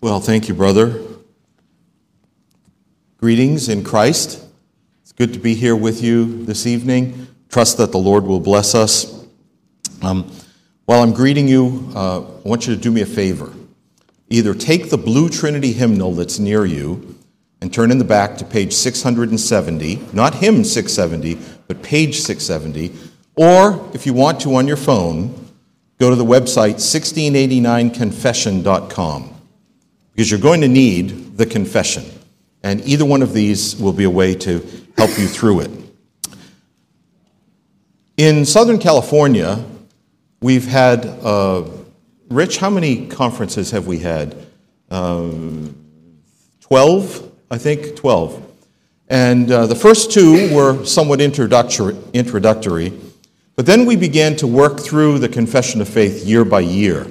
Well, thank you, brother. Greetings in Christ. It's good to be here with you this evening. Trust that the Lord will bless us. Um, while I'm greeting you, uh, I want you to do me a favor. Either take the Blue Trinity hymnal that's near you and turn in the back to page 670, not hymn 670, but page 670, or if you want to on your phone, go to the website 1689confession.com because you're going to need the confession. And either one of these will be a way to help you through it. In Southern California, we've had, uh, Rich, how many conferences have we had? Um, 12, I think, 12. And uh, the first two were somewhat introductory, introductory, but then we began to work through the confession of faith year by year.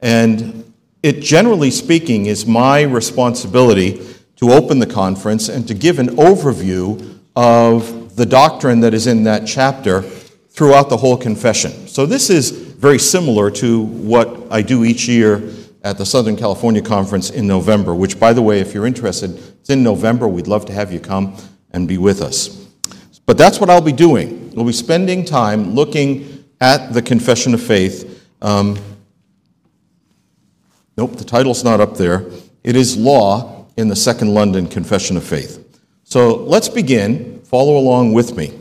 And it, generally speaking, is my responsibility to open the conference and to give an overview of the doctrine that is in that chapter throughout the whole confession. So, this is very similar to what I do each year at the Southern California Conference in November, which, by the way, if you're interested, it's in November. We'd love to have you come and be with us. But that's what I'll be doing. We'll be spending time looking at the Confession of Faith. Um, nope, the title's not up there. It is Law in the Second London Confession of Faith. So let's begin. Follow along with me.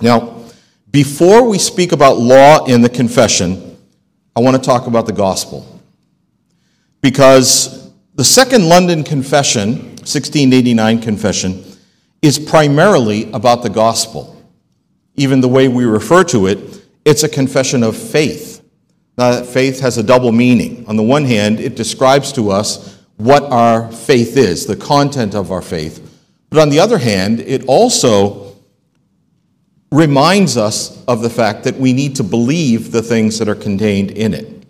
Now, before we speak about law in the confession, I want to talk about the gospel. Because the Second London Confession, 1689 Confession, is primarily about the gospel. Even the way we refer to it, it's a confession of faith. Now, faith has a double meaning. On the one hand, it describes to us what our faith is, the content of our faith. But on the other hand, it also reminds us of the fact that we need to believe the things that are contained in it.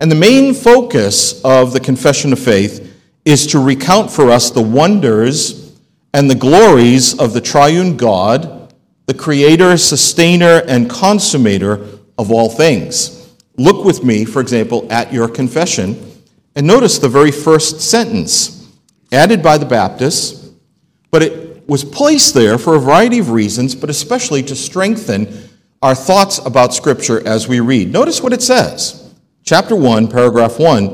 And the main focus of the confession of faith is to recount for us the wonders and the glories of the triune God, the creator, sustainer, and consummator of all things. Look with me, for example, at your confession and notice the very first sentence, added by the Baptists, but it was placed there for a variety of reasons, but especially to strengthen our thoughts about Scripture as we read. Notice what it says. Chapter 1, paragraph 1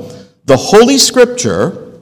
The Holy Scripture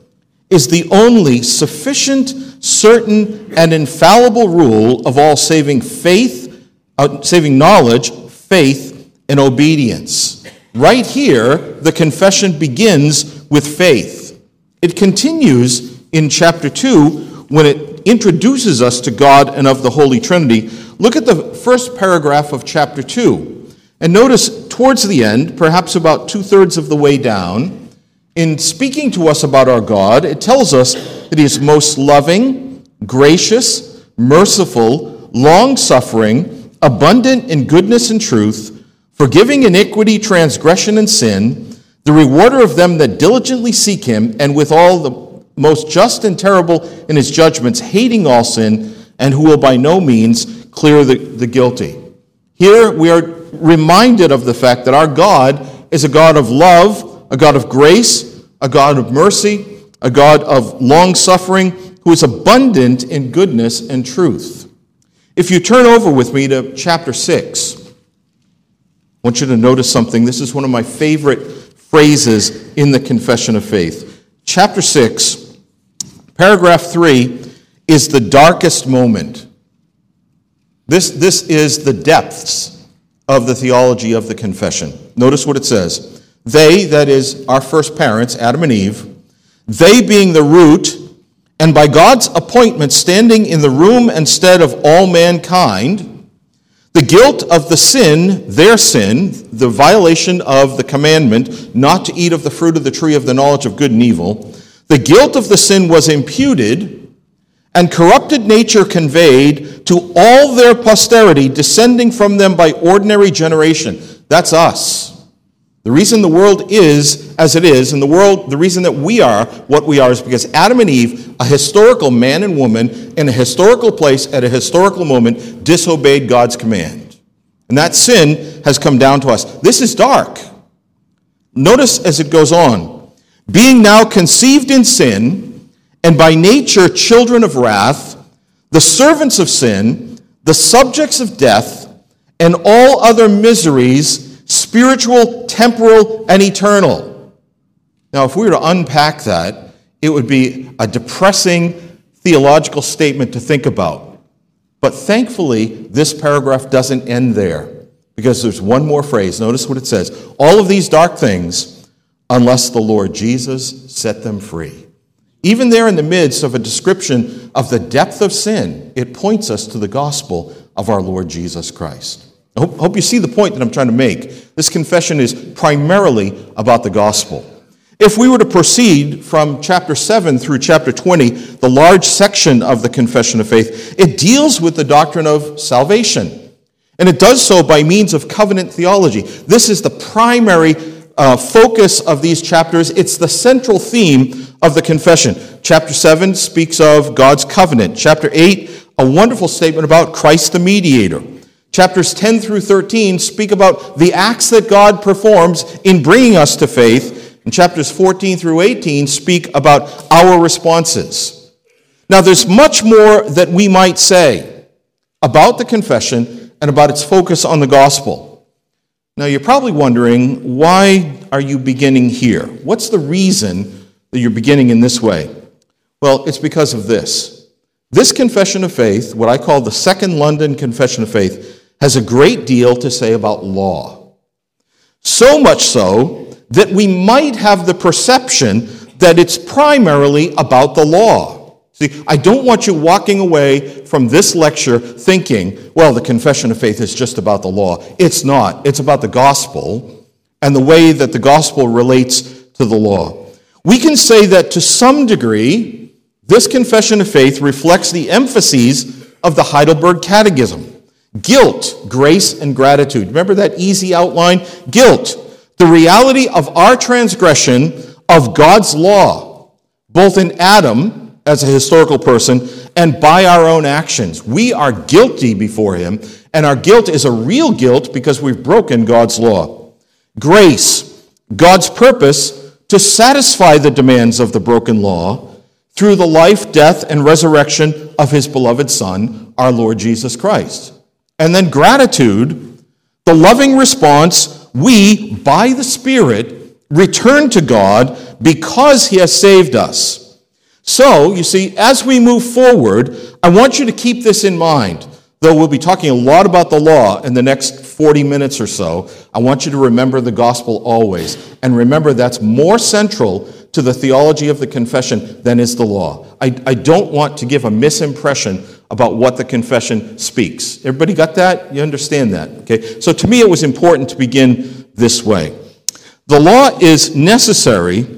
is the only sufficient, certain, and infallible rule of all saving faith, uh, saving knowledge, faith, and obedience. Right here, the confession begins with faith. It continues in chapter 2 when it introduces us to God and of the Holy Trinity. Look at the first paragraph of chapter 2. And notice towards the end, perhaps about two thirds of the way down, in speaking to us about our God, it tells us that He is most loving, gracious, merciful, long suffering, abundant in goodness and truth, forgiving iniquity, transgression, and sin the rewarder of them that diligently seek him, and with all the most just and terrible in his judgments, hating all sin, and who will by no means clear the, the guilty. Here we are reminded of the fact that our God is a God of love, a God of grace, a God of mercy, a God of long suffering, who is abundant in goodness and truth. If you turn over with me to chapter 6, I want you to notice something. This is one of my favorite phrases in the Confession of Faith. Chapter 6, paragraph 3 is the darkest moment. This, this is the depths of the theology of the confession. Notice what it says. They, that is, our first parents, Adam and Eve, they being the root, and by God's appointment standing in the room instead of all mankind, the guilt of the sin, their sin, the violation of the commandment not to eat of the fruit of the tree of the knowledge of good and evil, the guilt of the sin was imputed, and corrupted nature conveyed to all their posterity, descending from them by ordinary generation. That's us. The reason the world is as it is, and the world, the reason that we are what we are, is because Adam and Eve, a historical man and woman in a historical place at a historical moment, disobeyed God's command. And that sin has come down to us. This is dark. Notice as it goes on being now conceived in sin, and by nature children of wrath, the servants of sin, the subjects of death, and all other miseries, spiritual, temporal, and eternal. Now, if we were to unpack that, it would be a depressing theological statement to think about. But thankfully, this paragraph doesn't end there because there's one more phrase. Notice what it says All of these dark things, unless the Lord Jesus set them free. Even there in the midst of a description of the depth of sin, it points us to the gospel of our Lord Jesus Christ. I hope, you see the point that I'm trying to make. This confession is primarily about the gospel. If we were to proceed from chapter 7 through chapter 20, the large section of the Confession of Faith, it deals with the doctrine of salvation. And it does so by means of covenant theology. This is the primary uh, focus of these chapters. It's the central theme of the confession. Chapter 7 speaks of God's covenant. Chapter 8, a wonderful statement about Christ the mediator. Chapters 10 through 13 speak about the acts that God performs in bringing us to faith. And chapters 14 through 18 speak about our responses. Now, there's much more that we might say about the confession and about its focus on the gospel. Now, you're probably wondering, why are you beginning here? What's the reason that you're beginning in this way? Well, it's because of this. This confession of faith, what I call the Second London Confession of Faith, has a great deal to say about law. So much so that we might have the perception that it's primarily about the law. See, I don't want you walking away from this lecture thinking, well, the confession of faith is just about the law. It's not. It's about the gospel and the way that the gospel relates to the law. We can say that to some degree, this confession of faith reflects the emphases of the Heidelberg Catechism guilt, grace, and gratitude. Remember that easy outline? Guilt, the reality of our transgression of God's law, both in Adam as a historical person and by our own actions. We are guilty before Him, and our guilt is a real guilt because we've broken God's law. Grace, God's purpose to satisfy the demands of the broken law through the life, death, and resurrection of His beloved Son, our Lord Jesus Christ. And then gratitude, the loving response we, by the Spirit, return to God because He has saved us. So, you see, as we move forward, I want you to keep this in mind. Though we'll be talking a lot about the law in the next 40 minutes or so, I want you to remember the gospel always. And remember that's more central to the theology of the confession than is the law. I, I don't want to give a misimpression about what the confession speaks. Everybody got that? You understand that? Okay. So to me, it was important to begin this way. The law is necessary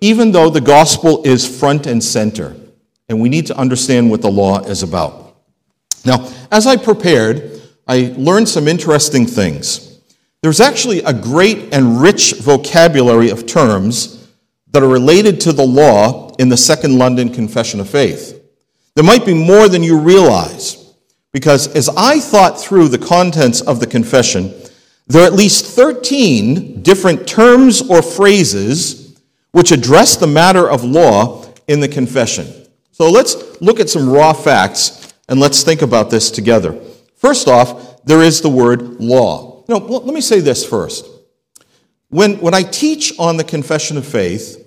even though the gospel is front and center. And we need to understand what the law is about. Now, as I prepared, I learned some interesting things. There's actually a great and rich vocabulary of terms that are related to the law in the Second London Confession of Faith. There might be more than you realize, because as I thought through the contents of the confession, there are at least 13 different terms or phrases which address the matter of law in the confession. So let's look at some raw facts and let's think about this together. First off, there is the word law. Now, let me say this first. When, when I teach on the confession of faith,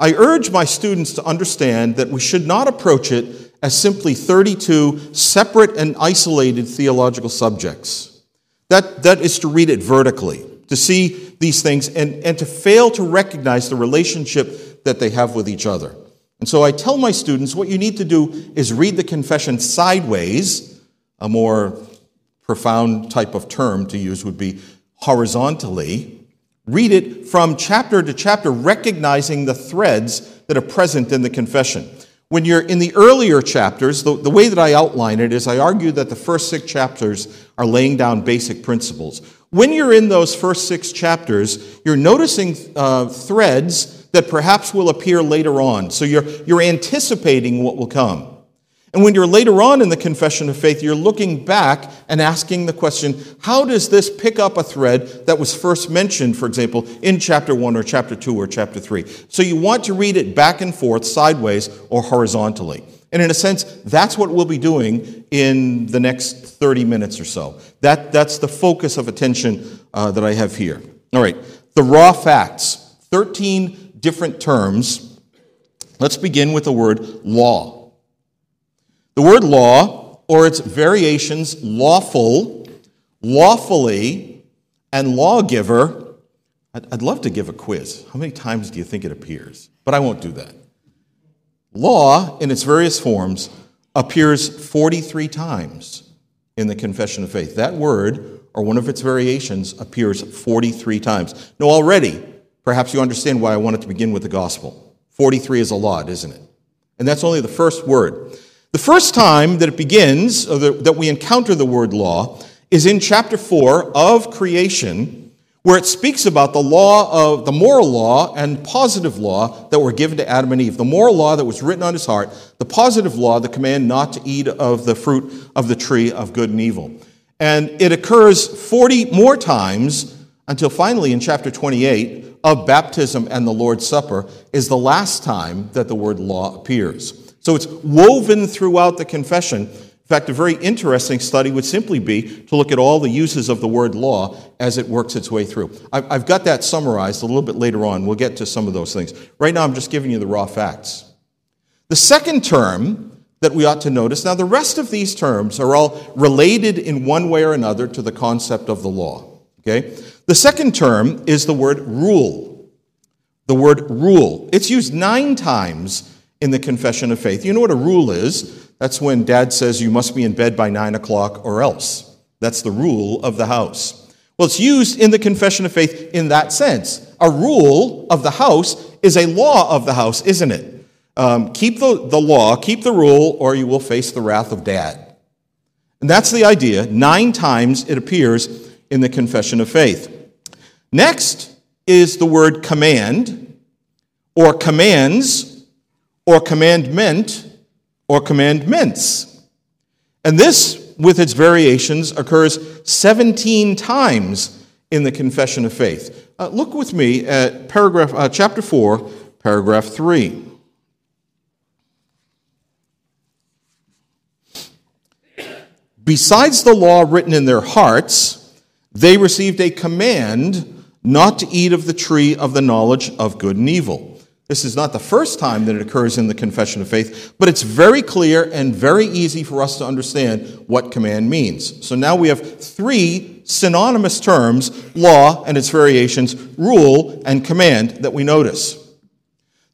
I urge my students to understand that we should not approach it as simply 32 separate and isolated theological subjects. That, that is to read it vertically, to see these things and, and to fail to recognize the relationship that they have with each other. And so I tell my students what you need to do is read the confession sideways, a more profound type of term to use would be horizontally. Read it from chapter to chapter, recognizing the threads that are present in the confession. When you're in the earlier chapters, the, the way that I outline it is I argue that the first six chapters are laying down basic principles. When you're in those first six chapters, you're noticing uh, threads that perhaps will appear later on. So you're, you're anticipating what will come. And when you're later on in the confession of faith, you're looking back and asking the question how does this pick up a thread that was first mentioned, for example, in chapter 1 or chapter 2 or chapter 3? So you want to read it back and forth, sideways or horizontally. And in a sense, that's what we'll be doing in the next 30 minutes or so. That, that's the focus of attention uh, that I have here. All right, the raw facts 13 different terms. Let's begin with the word law. The word law, or its variations, lawful, lawfully, and lawgiver. I'd love to give a quiz. How many times do you think it appears? But I won't do that. Law, in its various forms, appears 43 times in the Confession of Faith. That word, or one of its variations, appears 43 times. Now, already, perhaps you understand why I wanted to begin with the gospel. 43 is a lot, isn't it? And that's only the first word. The first time that it begins, that we encounter the word law, is in chapter 4 of creation, where it speaks about the law of the moral law and positive law that were given to Adam and Eve. The moral law that was written on his heart, the positive law, the command not to eat of the fruit of the tree of good and evil. And it occurs 40 more times until finally in chapter 28 of baptism and the Lord's Supper is the last time that the word law appears. So it's woven throughout the confession. In fact, a very interesting study would simply be to look at all the uses of the word law as it works its way through. I've got that summarized a little bit later on. We'll get to some of those things. Right now, I'm just giving you the raw facts. The second term that we ought to notice now, the rest of these terms are all related in one way or another to the concept of the law. Okay? The second term is the word rule. The word rule. It's used nine times in the confession of faith. You know what a rule is? That's when dad says you must be in bed by nine o'clock or else. That's the rule of the house. Well, it's used in the confession of faith in that sense. A rule of the house is a law of the house, isn't it? Um, keep the, the law, keep the rule, or you will face the wrath of dad. And that's the idea. Nine times it appears in the confession of faith. Next is the word command or commands or commandment or commandments. And this, with its variations, occurs 17 times in the Confession of Faith. Uh, look with me at paragraph, uh, chapter 4, paragraph 3. Besides the law written in their hearts, they received a command not to eat of the tree of the knowledge of good and evil. This is not the first time that it occurs in the confession of faith, but it's very clear and very easy for us to understand what command means. So now we have three synonymous terms law and its variations, rule and command that we notice.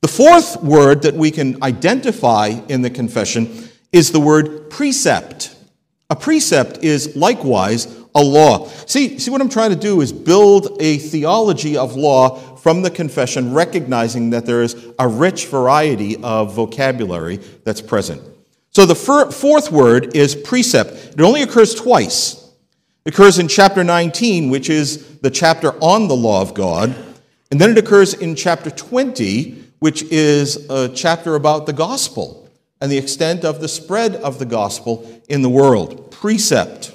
The fourth word that we can identify in the confession is the word precept. A precept is likewise a law. See, see what I'm trying to do is build a theology of law from the confession, recognizing that there is a rich variety of vocabulary that's present. So the fourth word is precept. It only occurs twice. It occurs in chapter 19, which is the chapter on the law of God, and then it occurs in chapter 20, which is a chapter about the gospel and the extent of the spread of the gospel in the world. Precept.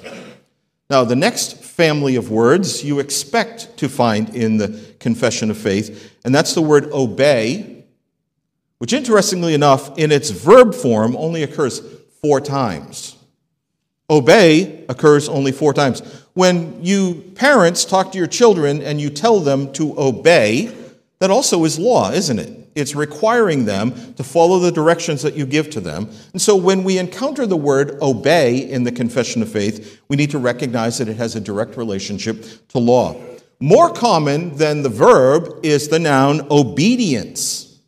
Now, the next family of words you expect to find in the confession of faith, and that's the word obey, which interestingly enough, in its verb form, only occurs four times. Obey occurs only four times. When you parents talk to your children and you tell them to obey, that also is law, isn't it? It's requiring them to follow the directions that you give to them. And so when we encounter the word obey in the confession of faith, we need to recognize that it has a direct relationship to law. More common than the verb is the noun obedience.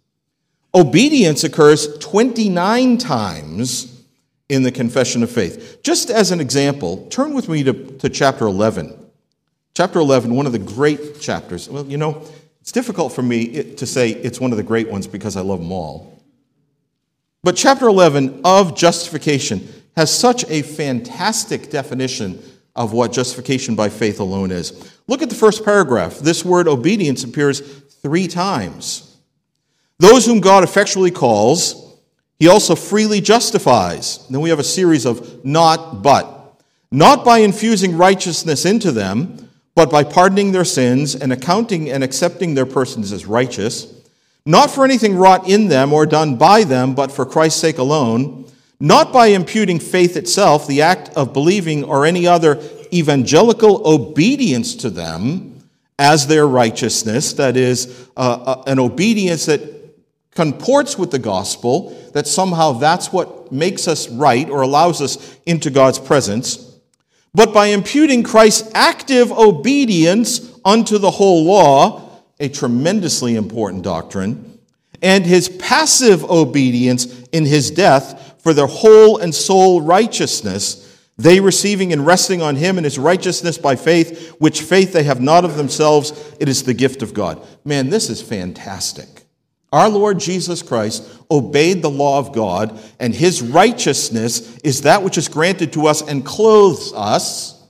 Obedience occurs 29 times in the confession of faith. Just as an example, turn with me to, to chapter 11. Chapter 11, one of the great chapters. Well, you know, it's difficult for me to say it's one of the great ones because I love them all. But chapter 11 of justification has such a fantastic definition of what justification by faith alone is. Look at the first paragraph. This word obedience appears three times. Those whom God effectually calls, He also freely justifies. Then we have a series of not but. Not by infusing righteousness into them, but by pardoning their sins and accounting and accepting their persons as righteous. Not for anything wrought in them or done by them, but for Christ's sake alone. Not by imputing faith itself, the act of believing, or any other evangelical obedience to them as their righteousness, that is, uh, uh, an obedience that comports with the gospel, that somehow that's what makes us right or allows us into God's presence, but by imputing Christ's active obedience unto the whole law, a tremendously important doctrine, and his passive obedience in his death for their whole and sole righteousness they receiving and resting on him and his righteousness by faith, which faith they have not of themselves, it is the gift of God. Man, this is fantastic. Our Lord Jesus Christ obeyed the law of God, and his righteousness is that which is granted to us and clothes us,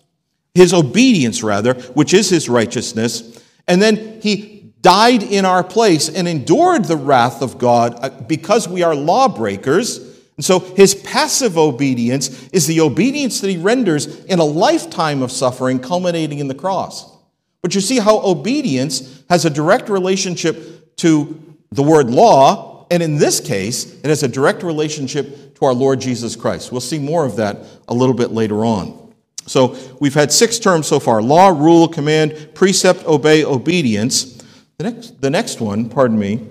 his obedience, rather, which is his righteousness. And then he died in our place and endured the wrath of God uh, because we are lawbreakers and so his passive obedience is the obedience that he renders in a lifetime of suffering culminating in the cross. But you see how obedience has a direct relationship to the word law, and in this case, it has a direct relationship to our Lord Jesus Christ. We'll see more of that a little bit later on. So we've had six terms so far law, rule, command, precept, obey, obedience. The next, the next one, pardon me,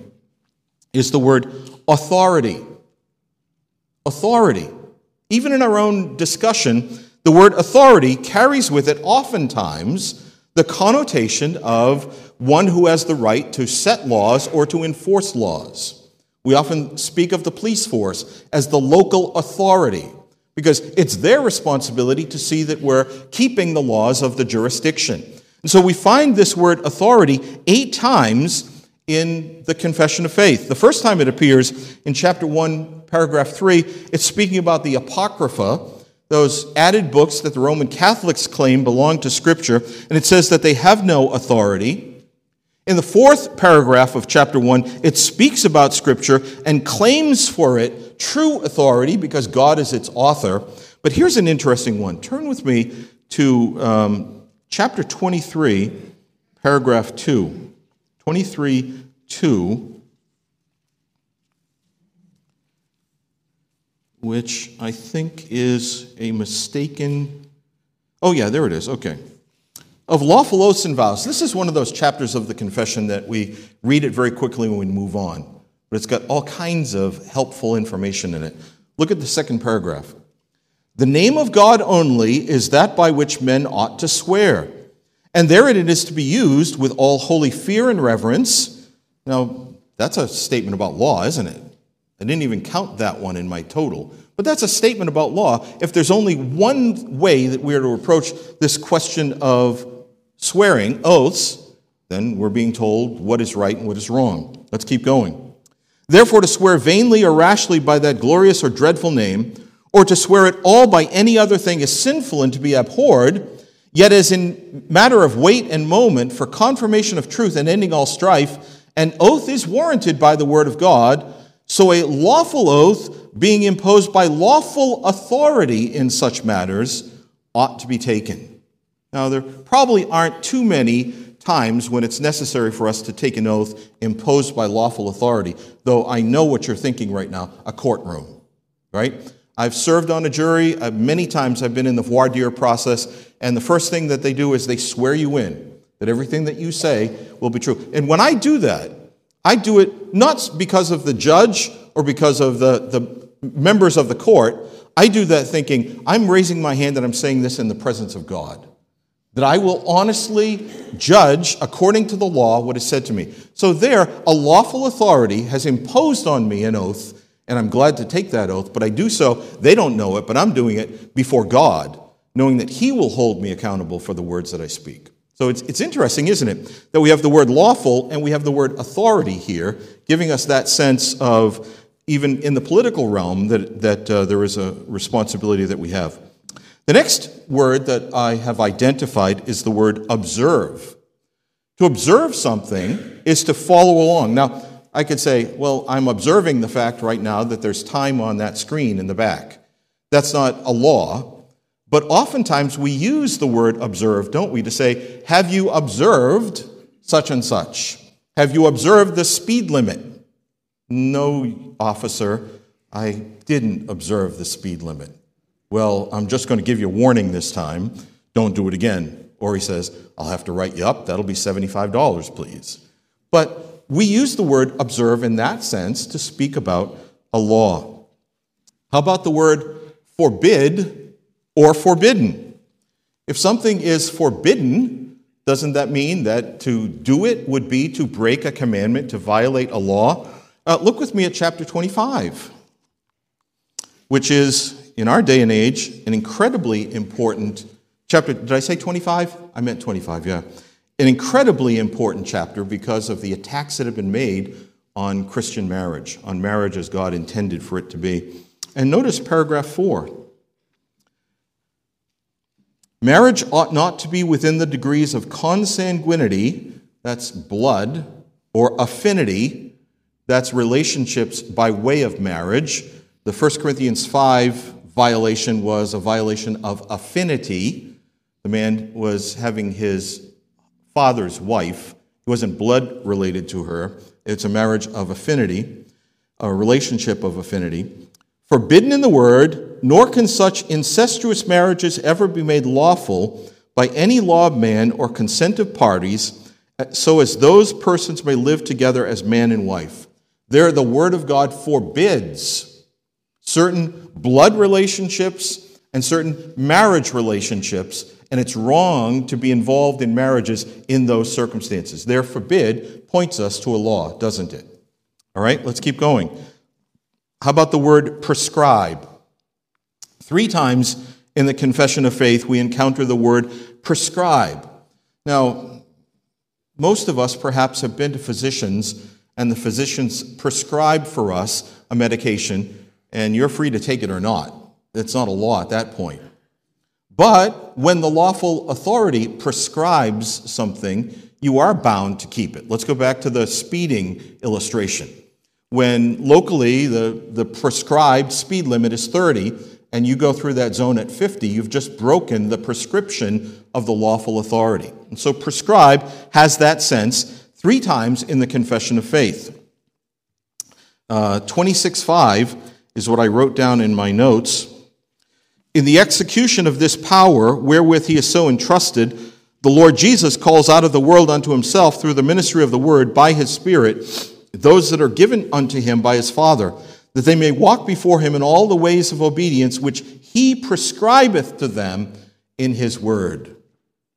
is the word authority authority. Even in our own discussion, the word authority carries with it oftentimes the connotation of one who has the right to set laws or to enforce laws. We often speak of the police force as the local authority because it's their responsibility to see that we're keeping the laws of the jurisdiction. And so we find this word authority eight times in the Confession of Faith. The first time it appears in chapter 1, paragraph 3, it's speaking about the Apocrypha, those added books that the Roman Catholics claim belong to Scripture, and it says that they have no authority. In the fourth paragraph of chapter 1, it speaks about Scripture and claims for it true authority because God is its author. But here's an interesting one. Turn with me to um, chapter 23, paragraph 2. 23, 2. Which I think is a mistaken. Oh, yeah, there it is. Okay. Of lawful oaths and vows. This is one of those chapters of the confession that we read it very quickly when we move on, but it's got all kinds of helpful information in it. Look at the second paragraph. The name of God only is that by which men ought to swear, and therein it is to be used with all holy fear and reverence. Now, that's a statement about law, isn't it? I didn't even count that one in my total. But that's a statement about law. If there's only one way that we are to approach this question of swearing, oaths, then we're being told what is right and what is wrong. Let's keep going. Therefore, to swear vainly or rashly by that glorious or dreadful name, or to swear at all by any other thing is sinful and to be abhorred, yet as in matter of weight and moment, for confirmation of truth and ending all strife, an oath is warranted by the word of God so a lawful oath, being imposed by lawful authority in such matters, ought to be taken. Now, there probably aren't too many times when it's necessary for us to take an oath imposed by lawful authority, though I know what you're thinking right now a courtroom, right? I've served on a jury. Uh, many times I've been in the voir dire process, and the first thing that they do is they swear you in that everything that you say will be true. And when I do that, I do it not because of the judge or because of the, the members of the court. I do that thinking, I'm raising my hand and I'm saying this in the presence of God. That I will honestly judge according to the law what is said to me. So, there, a lawful authority has imposed on me an oath, and I'm glad to take that oath, but I do so, they don't know it, but I'm doing it before God, knowing that He will hold me accountable for the words that I speak. So it's, it's interesting, isn't it, that we have the word lawful and we have the word authority here, giving us that sense of, even in the political realm, that, that uh, there is a responsibility that we have. The next word that I have identified is the word observe. To observe something is to follow along. Now, I could say, well, I'm observing the fact right now that there's time on that screen in the back. That's not a law, but oftentimes we use the word observe, don't we, to say, have you observed such and such? Have you observed the speed limit? No, officer, I didn't observe the speed limit. Well, I'm just going to give you a warning this time. Don't do it again. Or he says, I'll have to write you up. That'll be $75, please. But we use the word observe in that sense to speak about a law. How about the word forbid or forbidden? If something is forbidden, doesn't that mean that to do it would be to break a commandment, to violate a law? Uh, look with me at chapter 25, which is, in our day and age, an incredibly important chapter. Did I say 25? I meant 25, yeah. An incredibly important chapter because of the attacks that have been made on Christian marriage, on marriage as God intended for it to be. And notice paragraph 4. Marriage ought not to be within the degrees of consanguinity, that's blood, or affinity, that's relationships by way of marriage. The 1 Corinthians 5 violation was a violation of affinity. The man was having his father's wife. He wasn't blood related to her. It's a marriage of affinity, a relationship of affinity. Forbidden in the word, nor can such incestuous marriages ever be made lawful by any law of man or consent of parties, so as those persons may live together as man and wife. There, the Word of God forbids certain blood relationships and certain marriage relationships, and it's wrong to be involved in marriages in those circumstances. Their forbid points us to a law, doesn't it? All right, let's keep going. How about the word prescribe? Three times in the Confession of Faith, we encounter the word prescribe. Now, most of us perhaps have been to physicians and the physicians prescribe for us a medication, and you're free to take it or not. It's not a law at that point. But when the lawful authority prescribes something, you are bound to keep it. Let's go back to the speeding illustration. When locally the, the prescribed speed limit is 30, and you go through that zone at 50, you've just broken the prescription of the lawful authority. And so prescribe has that sense three times in the Confession of Faith. Uh, 26.5 is what I wrote down in my notes. In the execution of this power wherewith he is so entrusted, the Lord Jesus calls out of the world unto himself through the ministry of the word by his Spirit those that are given unto him by his Father, that they may walk before him in all the ways of obedience which he prescribeth to them in his word.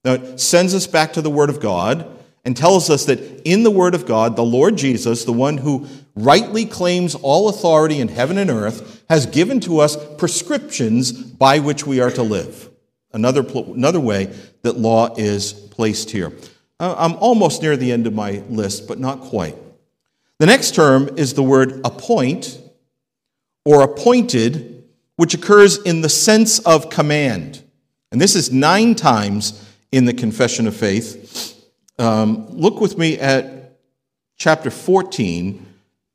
Now it sends us back to the word of God and tells us that in the Word of God, the Lord Jesus, the one who rightly claims all authority in heaven and earth, has given to us prescriptions by which we are to live. Another, another way that law is placed here. Uh, I'm almost near the end of my list, but not quite. The next term is the word appoint or appointed, which occurs in the sense of command. And this is nine times in the Confession of Faith. Um, look with me at chapter 14,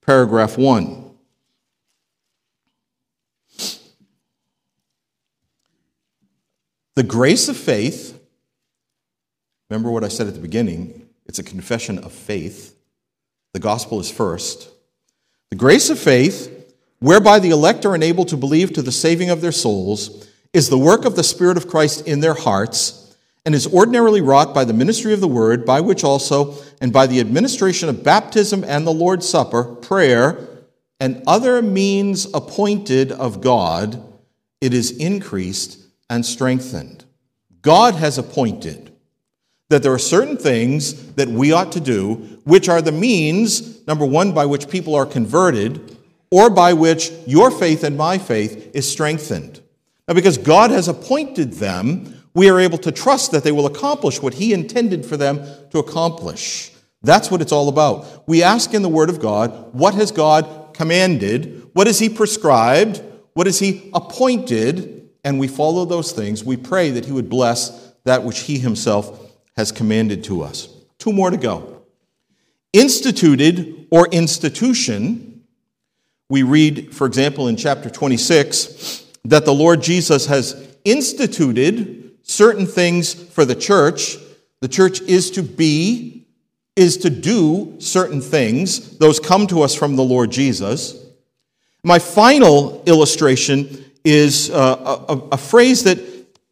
paragraph 1. The grace of faith, remember what I said at the beginning, it's a confession of faith. The gospel is first. The grace of faith, whereby the elect are enabled to believe to the saving of their souls, is the work of the Spirit of Christ in their hearts and is ordinarily wrought by the ministry of the word, by which also, and by the administration of baptism and the Lord's Supper, prayer, and other means appointed of God, it is increased and strengthened. God has appointed that there are certain things that we ought to do, which are the means, number one, by which people are converted, or by which your faith and my faith is strengthened. Now, because God has appointed them, we are able to trust that they will accomplish what He intended for them to accomplish. That's what it's all about. We ask in the Word of God, what has God commanded? What has He prescribed? What has He appointed? And we follow those things. We pray that He would bless that which He Himself has commanded to us. Two more to go. instituted or institution. We read, for example, in chapter 26, that the Lord Jesus has instituted certain things for the church. The church is to be, is to do certain things. Those come to us from the Lord Jesus. My final illustration is uh, a, a, a phrase that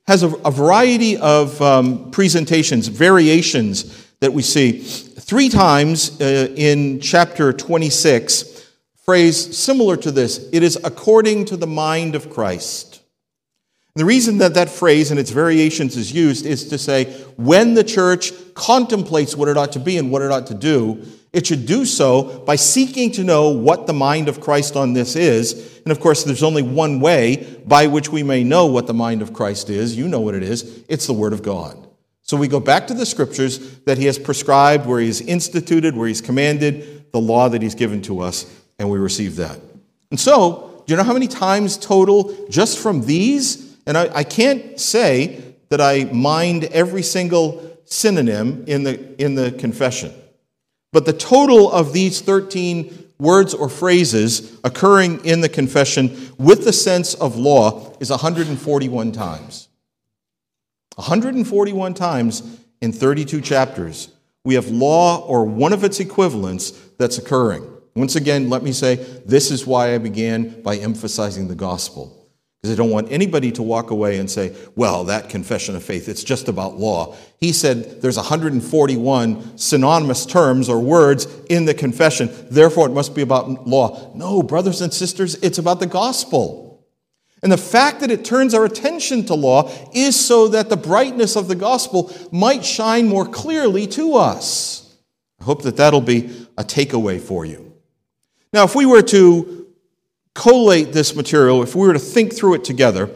has a, a variety of um, presentations, variations that we see. Three times uh, in chapter 26, phrase similar to this it is according to the mind of Christ. The reason that that phrase and its variations is used is to say when the church contemplates what it ought to be and what it ought to do, it should do so by seeking to know what the mind of Christ on this is. And of course, there's only one way by which we may know what the mind of Christ is. You know what it is it's the Word of God. So we go back to the scriptures that he has prescribed, where he has instituted, where he's commanded, the law that he's given to us, and we receive that. And so, do you know how many times total just from these? And I, I can't say that I mined every single synonym in the, in the confession. But the total of these 13 words or phrases occurring in the confession with the sense of law is 141 times. 141 times in 32 chapters, we have law or one of its equivalents that's occurring. Once again, let me say this is why I began by emphasizing the gospel. Because I don't want anybody to walk away and say, well, that confession of faith, it's just about law. He said there's 141 synonymous terms or words in the confession, therefore it must be about law. No, brothers and sisters, it's about the gospel. And the fact that it turns our attention to law is so that the brightness of the gospel might shine more clearly to us. I hope that that'll be a takeaway for you. Now, if we were to collate this material, if we were to think through it together,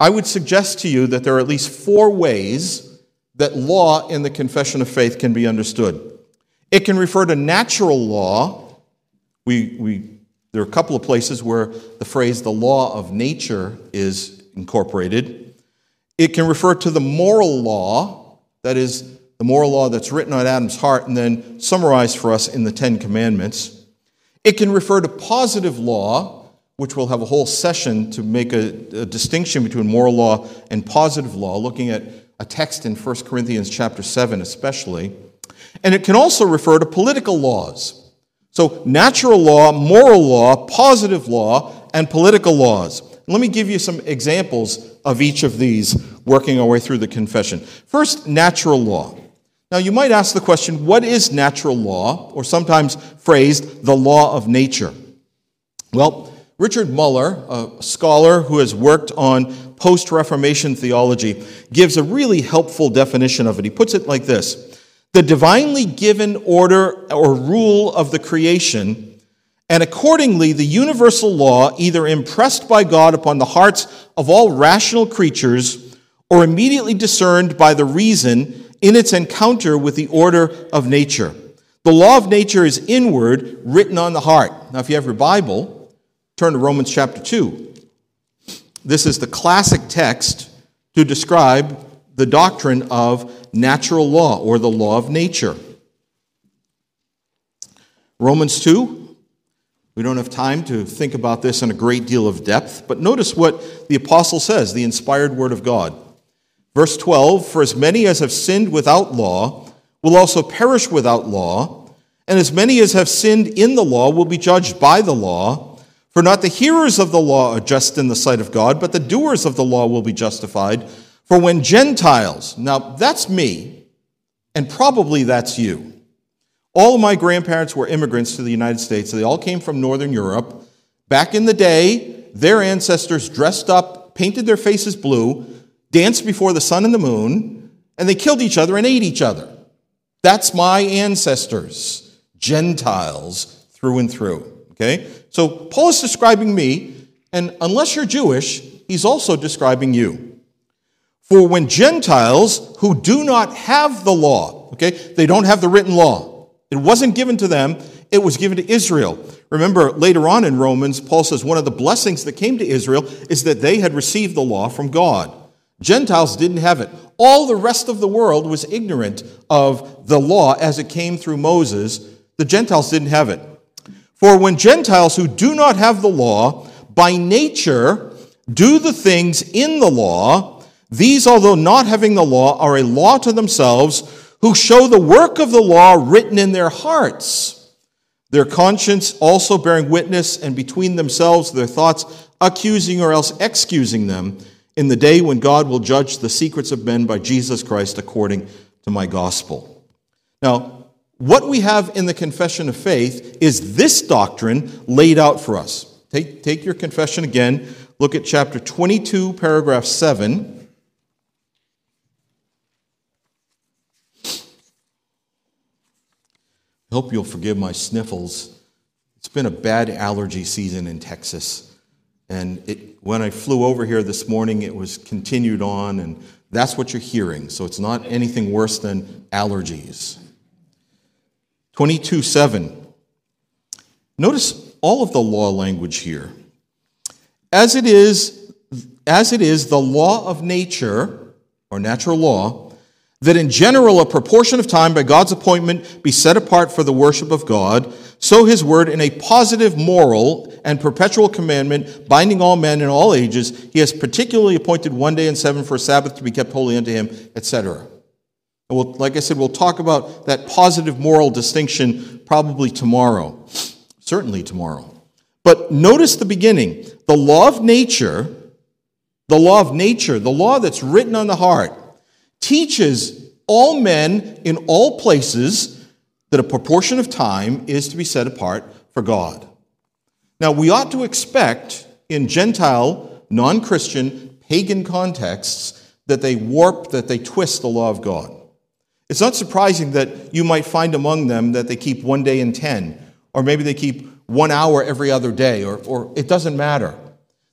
I would suggest to you that there are at least four ways that law in the confession of faith can be understood. It can refer to natural law. We, we there are a couple of places where the phrase the law of nature is incorporated. It can refer to the moral law, that is, the moral law that's written on Adam's heart and then summarized for us in the Ten Commandments. It can refer to positive law, which we'll have a whole session to make a, a distinction between moral law and positive law, looking at a text in 1 Corinthians chapter 7 especially. And it can also refer to political laws. So, natural law, moral law, positive law, and political laws. Let me give you some examples of each of these working our way through the confession. First, natural law. Now, you might ask the question what is natural law, or sometimes phrased the law of nature? Well, Richard Muller, a scholar who has worked on post Reformation theology, gives a really helpful definition of it. He puts it like this the divinely given order or rule of the creation, and accordingly the universal law either impressed by God upon the hearts of all rational creatures or immediately discerned by the reason in its encounter with the order of nature. The law of nature is inward, written on the heart. Now, if you have your Bible, turn to Romans chapter 2. This is the classic text to describe the doctrine of natural law or the law of nature. Romans 2, we don't have time to think about this in a great deal of depth, but notice what the apostle says, the inspired word of God. Verse 12 For as many as have sinned without law will also perish without law, and as many as have sinned in the law will be judged by the law. For not the hearers of the law are just in the sight of God, but the doers of the law will be justified. For when Gentiles, now that's me, and probably that's you. All my grandparents were immigrants to the United States. They all came from Northern Europe. Back in the day, their ancestors dressed up, painted their faces blue, danced before the sun and the moon, and they killed each other and ate each other. That's my ancestors, Gentiles through and through. Okay? So Paul is describing me, and unless you're Jewish, he's also describing you. For when Gentiles who do not have the law, okay, they don't have the written law, it wasn't given to them, it was given to Israel. Remember, later on in Romans, Paul says one of the blessings that came to Israel is that they had received the law from God. Gentiles didn't have it. All the rest of the world was ignorant of the law as it came through Moses The Gentiles didn't have it. For when Gentiles who do not have the law, by nature, do the things in the law, these, although not having the law, are a law to themselves, who show the work of the law written in their hearts, their conscience also bearing witness, and between themselves their thoughts accusing or else excusing them in the day when God will judge the secrets of men by Jesus Christ according to my gospel. Now, what we have in the confession of faith is this doctrine laid out for us. Take, take your confession again. Look at chapter 22, paragraph 7. I hope you'll forgive my sniffles. It's been a bad allergy season in Texas. And it, when I flew over here this morning, it was continued on, and that's what you're hearing. So it's not anything worse than allergies. 22 7. Notice all of the law language here. As it is, as it is the law of nature, or natural law, that in general a proportion of time by God's appointment be set apart for the worship of God, so his word in a positive moral and perpetual commandment, binding all men in all ages, he has particularly appointed one day in seven for a Sabbath to be kept holy unto him, etc. And We'll, like I said, we'll talk about that positive moral distinction probably tomorrow, certainly tomorrow. But notice the beginning. The law of nature, the law of nature, the law that's written on the heart, teaches all men in all places that a proportion of time is to be set apart for God. Now, we ought to expect in Gentile, non Christian, pagan contexts that they warp, that they twist the law of God. It's not surprising that you might find among them that they keep one day in 10, or maybe they keep one hour every other day, or, or it doesn't matter.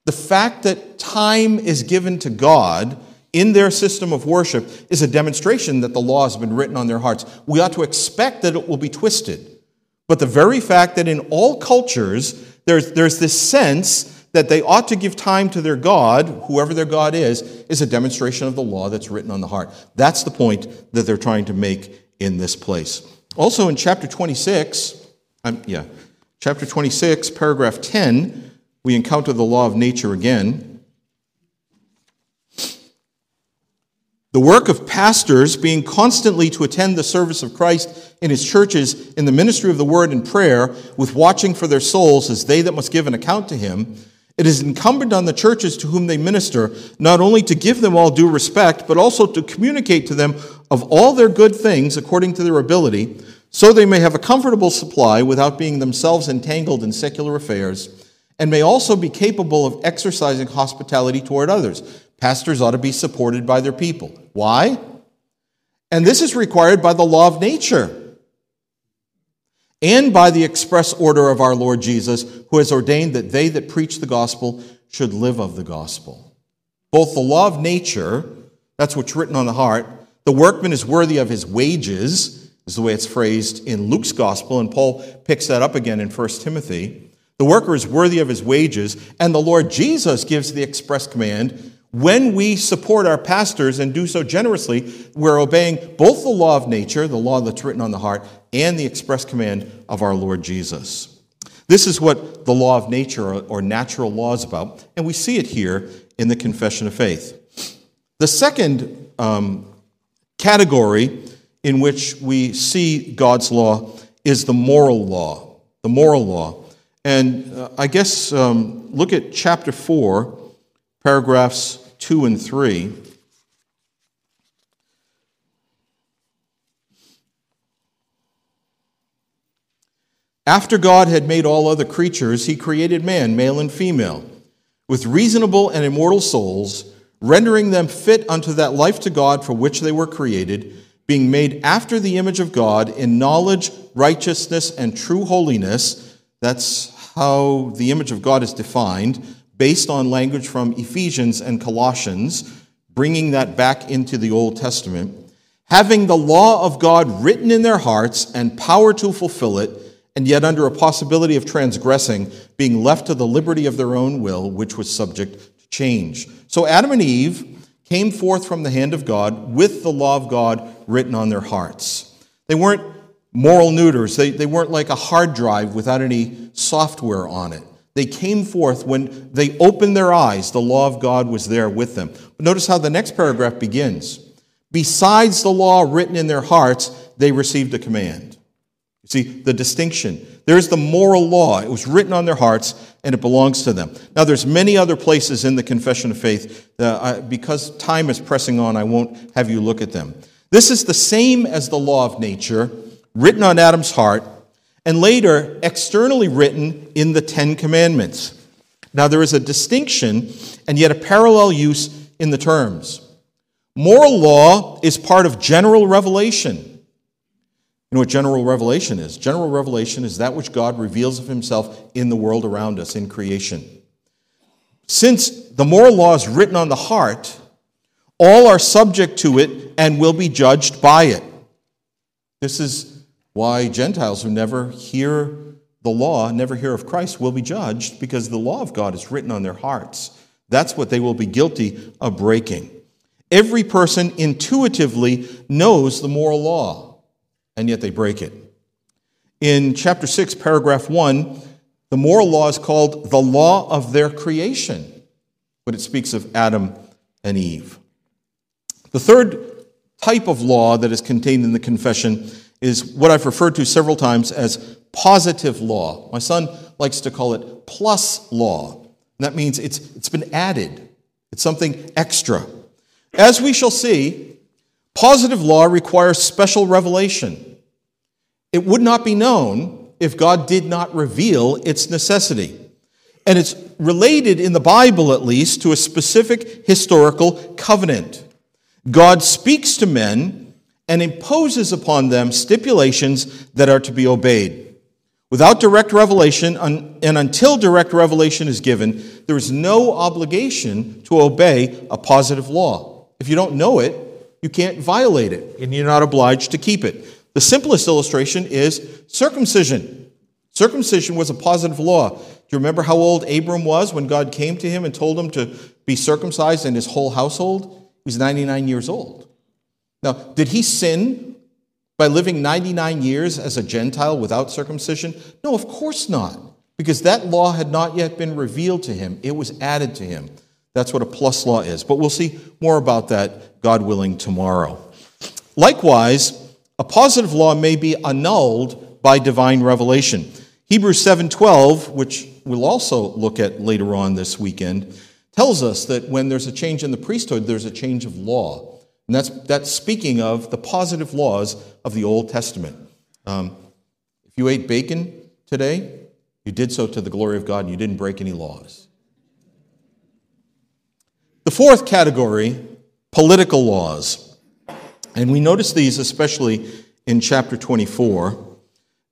The fact that time is given to God in their system of worship is a demonstration that the law has been written on their hearts. We ought to expect that it will be twisted. But the very fact that in all cultures, there's, there's this sense that they ought to give time to their God, whoever their God is, is a demonstration of the law that's written on the heart. That's the point that they're trying to make in this place. Also in chapter 26, um, yeah, chapter 26, paragraph 10, we encounter the law of nature again. The work of pastors being constantly to attend the service of Christ in his churches in the ministry of the word and prayer, with watching for their souls as they that must give an account to him, it is incumbent on the churches to whom they minister not only to give them all due respect, but also to communicate to them of all their good things according to their ability, so they may have a comfortable supply without being themselves entangled in secular affairs, and may also be capable of exercising hospitality toward others Pastors ought to be supported by their people. Why? And this is required by the law of nature and by the express order of our Lord Jesus, who has ordained that they that preach the gospel should live of the gospel. Both the law of nature, that's what's written on the heart, the workman is worthy of his wages, is the way it's phrased in Luke's gospel, and Paul picks that up again in 1 Timothy. The worker is worthy of his wages, and the Lord Jesus gives the express command when we support our pastors and do so generously, we're obeying both the law of nature, the law that's written on the heart, and the express command of our Lord Jesus. This is what the law of nature or natural law is about, and we see it here in the confession of faith. The second um, category in which we see God's law is the moral law. The moral law. And uh, I guess um, look at chapter 4, paragraphs 2 and 3. After God had made all other creatures, he created man, male and female, with reasonable and immortal souls, rendering them fit unto that life to God for which they were created, being made after the image of God in knowledge, righteousness, and true holiness. That's how the image of God is defined based on language from Ephesians and Colossians, bringing that back into the Old Testament, having the law of God written in their hearts and power to fulfill it, and yet under a possibility of transgressing, being left to the liberty of their own will, which was subject to change. So Adam and Eve came forth from the hand of God with the law of God written on their hearts. They weren't moral neuters. They, they weren't like a hard drive without any software on it. They came forth when they opened their eyes, the law of God was there with them. But notice how the next paragraph begins. Besides the law written in their hearts, they received a command. You see, the distinction. There's the moral law. It was written on their hearts and it belongs to them. Now, there's many other places in the Confession of Faith. I, uh, because time is pressing on, I won't have you look at them. This is the same as the law of nature, written on Adam's heart, and later externally written in the Ten Commandments. Now, there is a distinction and yet a parallel use in the terms. Moral law is part of general revelation. You know what general revelation is? General revelation is that which God reveals of himself in the world around us, in creation. Since the moral law is written on the heart, all are subject to it and will be judged by it. This is why Gentiles who never hear the law, never hear of Christ, will be judged because the law of God is written on their hearts. That's what they will be guilty of breaking. Every person intuitively knows the moral law, and yet they break it. In chapter 6, paragraph 1, the moral law is called the law of their creation, but it speaks of Adam and Eve. The third type of law that is contained in the confession is what I've referred to several times as positive law. My son likes to call it plus law. And that means it's, it's been added, it's something extra. As we shall see, positive law requires special revelation. It would not be known if God did not reveal its necessity. And it's related in the Bible, at least, to a specific historical covenant. God speaks to men and imposes upon them stipulations that are to be obeyed. Without direct revelation, and until direct revelation is given, there is no obligation to obey a positive law. If you don't know it, you can't violate it, and you're not obliged to keep it. The simplest illustration is circumcision. Circumcision was a positive law. Do you remember how old Abram was when God came to him and told him to be circumcised in his whole household? He was 99 years old. Now, did he sin by living 99 years as a Gentile without circumcision? No, of course not, because that law had not yet been revealed to him, it was added to him. That's what a plus law is. But we'll see more about that, God willing, tomorrow. Likewise, a positive law may be annulled by divine revelation. Hebrews 7:12, which we'll also look at later on this weekend, tells us that when there's a change in the priesthood, there's a change of law. And that's, that's speaking of the positive laws of the Old Testament. Um, if you ate bacon today, you did so to the glory of God and you didn't break any laws. The fourth category, political laws. And we notice these especially in chapter 24,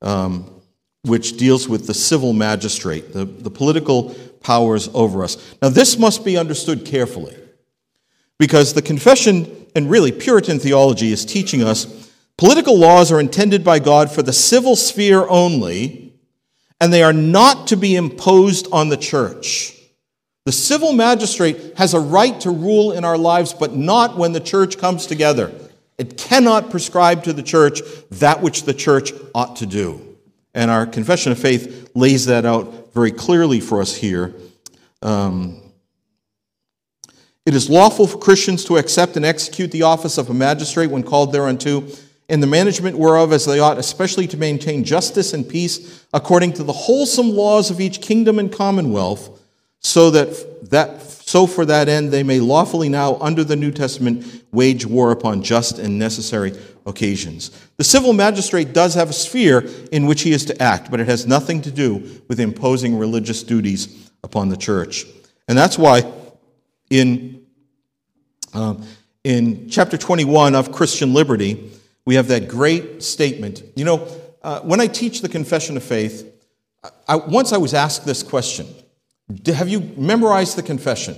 um, which deals with the civil magistrate, the, the political powers over us. Now, this must be understood carefully because the confession and really Puritan theology is teaching us political laws are intended by God for the civil sphere only, and they are not to be imposed on the church. The civil magistrate has a right to rule in our lives, but not when the church comes together. It cannot prescribe to the church that which the church ought to do. And our confession of faith lays that out very clearly for us here. Um, it is lawful for Christians to accept and execute the office of a magistrate when called thereunto, in the management whereof as they ought, especially to maintain justice and peace according to the wholesome laws of each kingdom and commonwealth, so that, that so for that end they may lawfully now, under the New Testament, wage war upon just and necessary occasions. The civil magistrate does have a sphere in which he is to act, but it has nothing to do with imposing religious duties upon the church. And that's why in um, in chapter 21 of Christian Liberty, we have that great statement. You know, uh, when I teach the confession of faith, I, once I was asked this question Have you memorized the confession?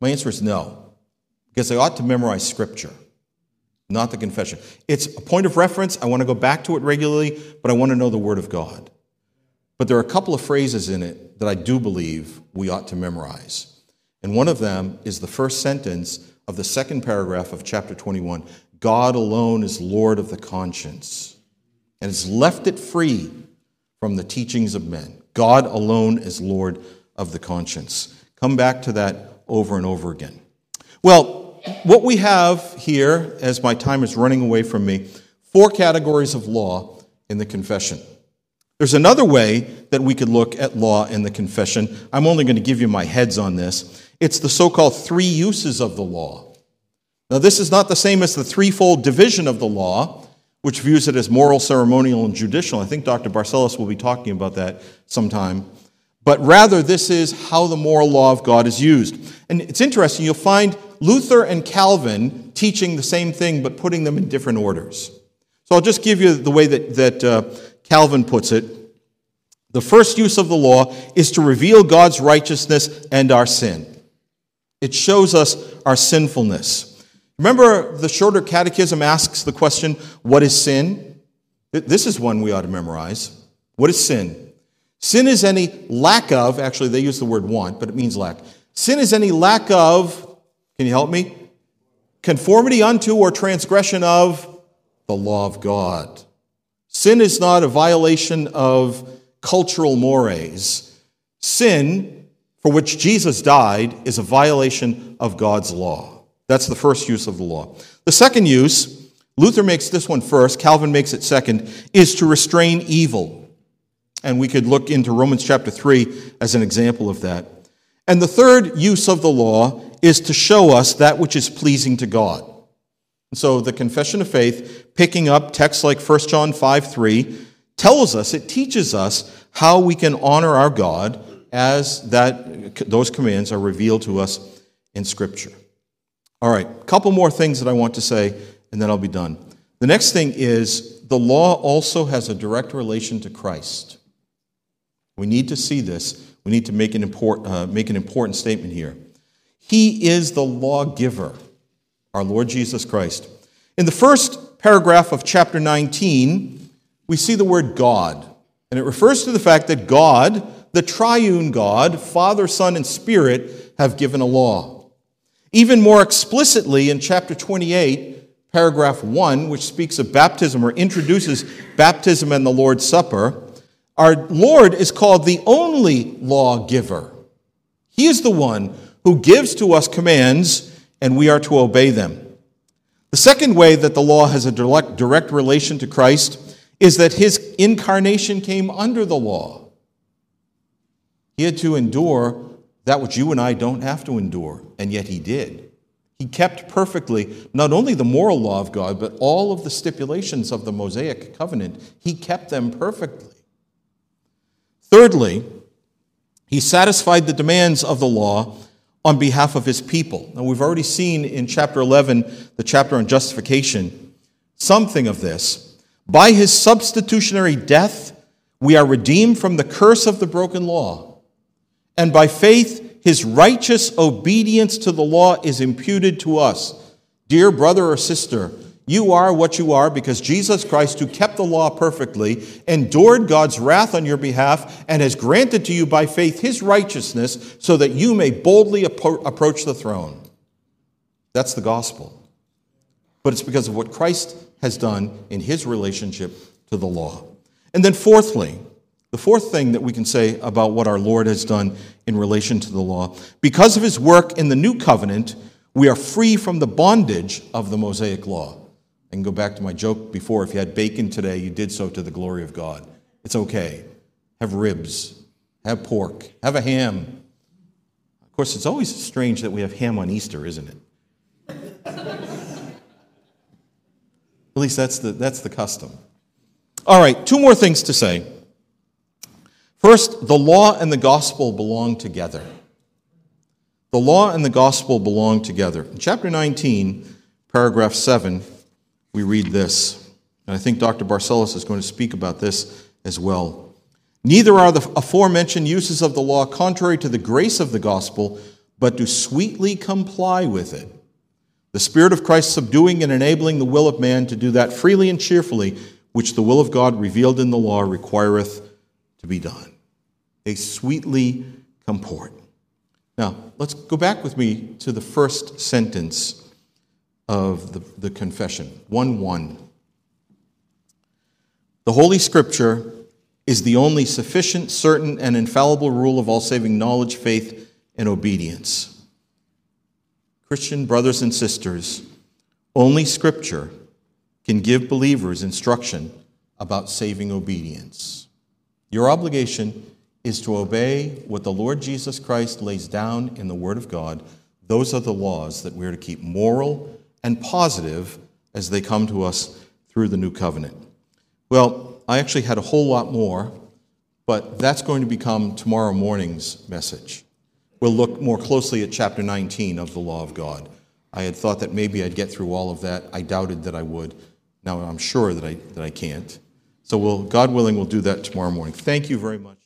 My answer is no, because I ought to memorize scripture, not the confession. It's a point of reference. I want to go back to it regularly, but I want to know the Word of God. But there are a couple of phrases in it that I do believe we ought to memorize. And one of them is the first sentence of the second paragraph of chapter 21 God alone is Lord of the conscience. and has left it free from the teachings of men. God alone is Lord of the conscience. Come back to that over and over again. Well, what we have here, as my time is running away from me, four categories of law in the confession. There's another way that we could look at law in the confession. I'm only going to give you my heads on this. It's the so called three uses of the law. Now, this is not the same as the threefold division of the law, which views it as moral, ceremonial, and judicial. I think Dr. Barcellos will be talking about that sometime. But rather, this is how the moral law of God is used. And it's interesting, you'll find Luther and Calvin teaching the same thing, but putting them in different orders. So I'll just give you the way that, that uh, Calvin puts it. The first use of the law is to reveal God's righteousness and our sin. It shows us our sinfulness. Remember, the shorter catechism asks the question, What is sin? This is one we ought to memorize. What is sin? Sin is any lack of, actually, they use the word want, but it means lack. Sin is any lack of, can you help me? Conformity unto or transgression of the law of God. Sin is not a violation of cultural mores. Sin, for which Jesus died, is a violation of God's law. That's the first use of the law. The second use, Luther makes this one first, Calvin makes it second, is to restrain evil. And we could look into Romans chapter 3 as an example of that. And the third use of the law is to show us that which is pleasing to God. And So the confession of faith, picking up texts like 1 John 5 3, tells us, it teaches us how we can honor our God as that, those commands are revealed to us in Scripture. All right, a couple more things that I want to say, and then I'll be done. The next thing is the law also has a direct relation to Christ. We need to see this. We need to make an, import, uh, make an important statement here. He is the lawgiver our Lord Jesus Christ. In the first paragraph of chapter 19, we see the word God, and it refers to the fact that God, the triune God, Father, Son, and Spirit, have given a law. Even more explicitly, in chapter 28, paragraph 1, which speaks of baptism or introduces baptism and the Lord's Supper, our Lord is called the only lawgiver. He is the one who gives to us commands and we are to obey them. The second way that the law has a direct, direct relation to Christ is that his incarnation came under the law. He had to endure that which you and I don't have to endure, and yet he did. He kept perfectly not only the moral law of God, but all of the stipulations of the Mosaic covenant. He kept them perfectly. Thirdly, he satisfied the demands of the law on behalf of his people. Now, we've already seen in chapter 11, the chapter on justification, something of this. By his substitutionary death, we are redeemed from the curse of the broken law. And by faith, his righteous obedience to the law is imputed to us. Dear brother or sister, you are what you are because Jesus Christ, who kept the law perfectly, endured God's wrath on your behalf, and has granted to you by faith his righteousness so that you may boldly approach the throne. That's the gospel. But it's because of what Christ has done in his relationship to the law. And then, fourthly, the fourth thing that we can say about what our Lord has done in relation to the law, because of his work in the new covenant, we are free from the bondage of the Mosaic law. I can go back to my joke before. If you had bacon today, you did so to the glory of God. It's okay. Have ribs, have pork, have a ham. Of course, it's always strange that we have ham on Easter, isn't it? At least that's the, that's the custom. All right, two more things to say. First, the law and the gospel belong together. The law and the gospel belong together. In chapter 19, paragraph 7, we read this. And I think Dr. Barcellos is going to speak about this as well. Neither are the aforementioned uses of the law contrary to the grace of the gospel, but do sweetly comply with it. The Spirit of Christ subduing and enabling the will of man to do that freely and cheerfully, which the will of God revealed in the law requireth to be done. They sweetly comport. Now, let's go back with me to the first sentence of the, the confession 1 1. The Holy Scripture is the only sufficient, certain, and infallible rule of all saving knowledge, faith, and obedience. Christian brothers and sisters, only Scripture can give believers instruction about saving obedience. Your obligation is to obey what the Lord Jesus Christ lays down in the Word of God. Those are the laws that we're to keep moral and positive as they come to us through the new covenant. Well, I actually had a whole lot more, but that's going to become tomorrow morning's message. We'll look more closely at chapter 19 of the law of God. I had thought that maybe I'd get through all of that. I doubted that I would. Now I'm sure that I, that I can't. So we'll, God willing, we'll do that tomorrow morning. Thank you very much.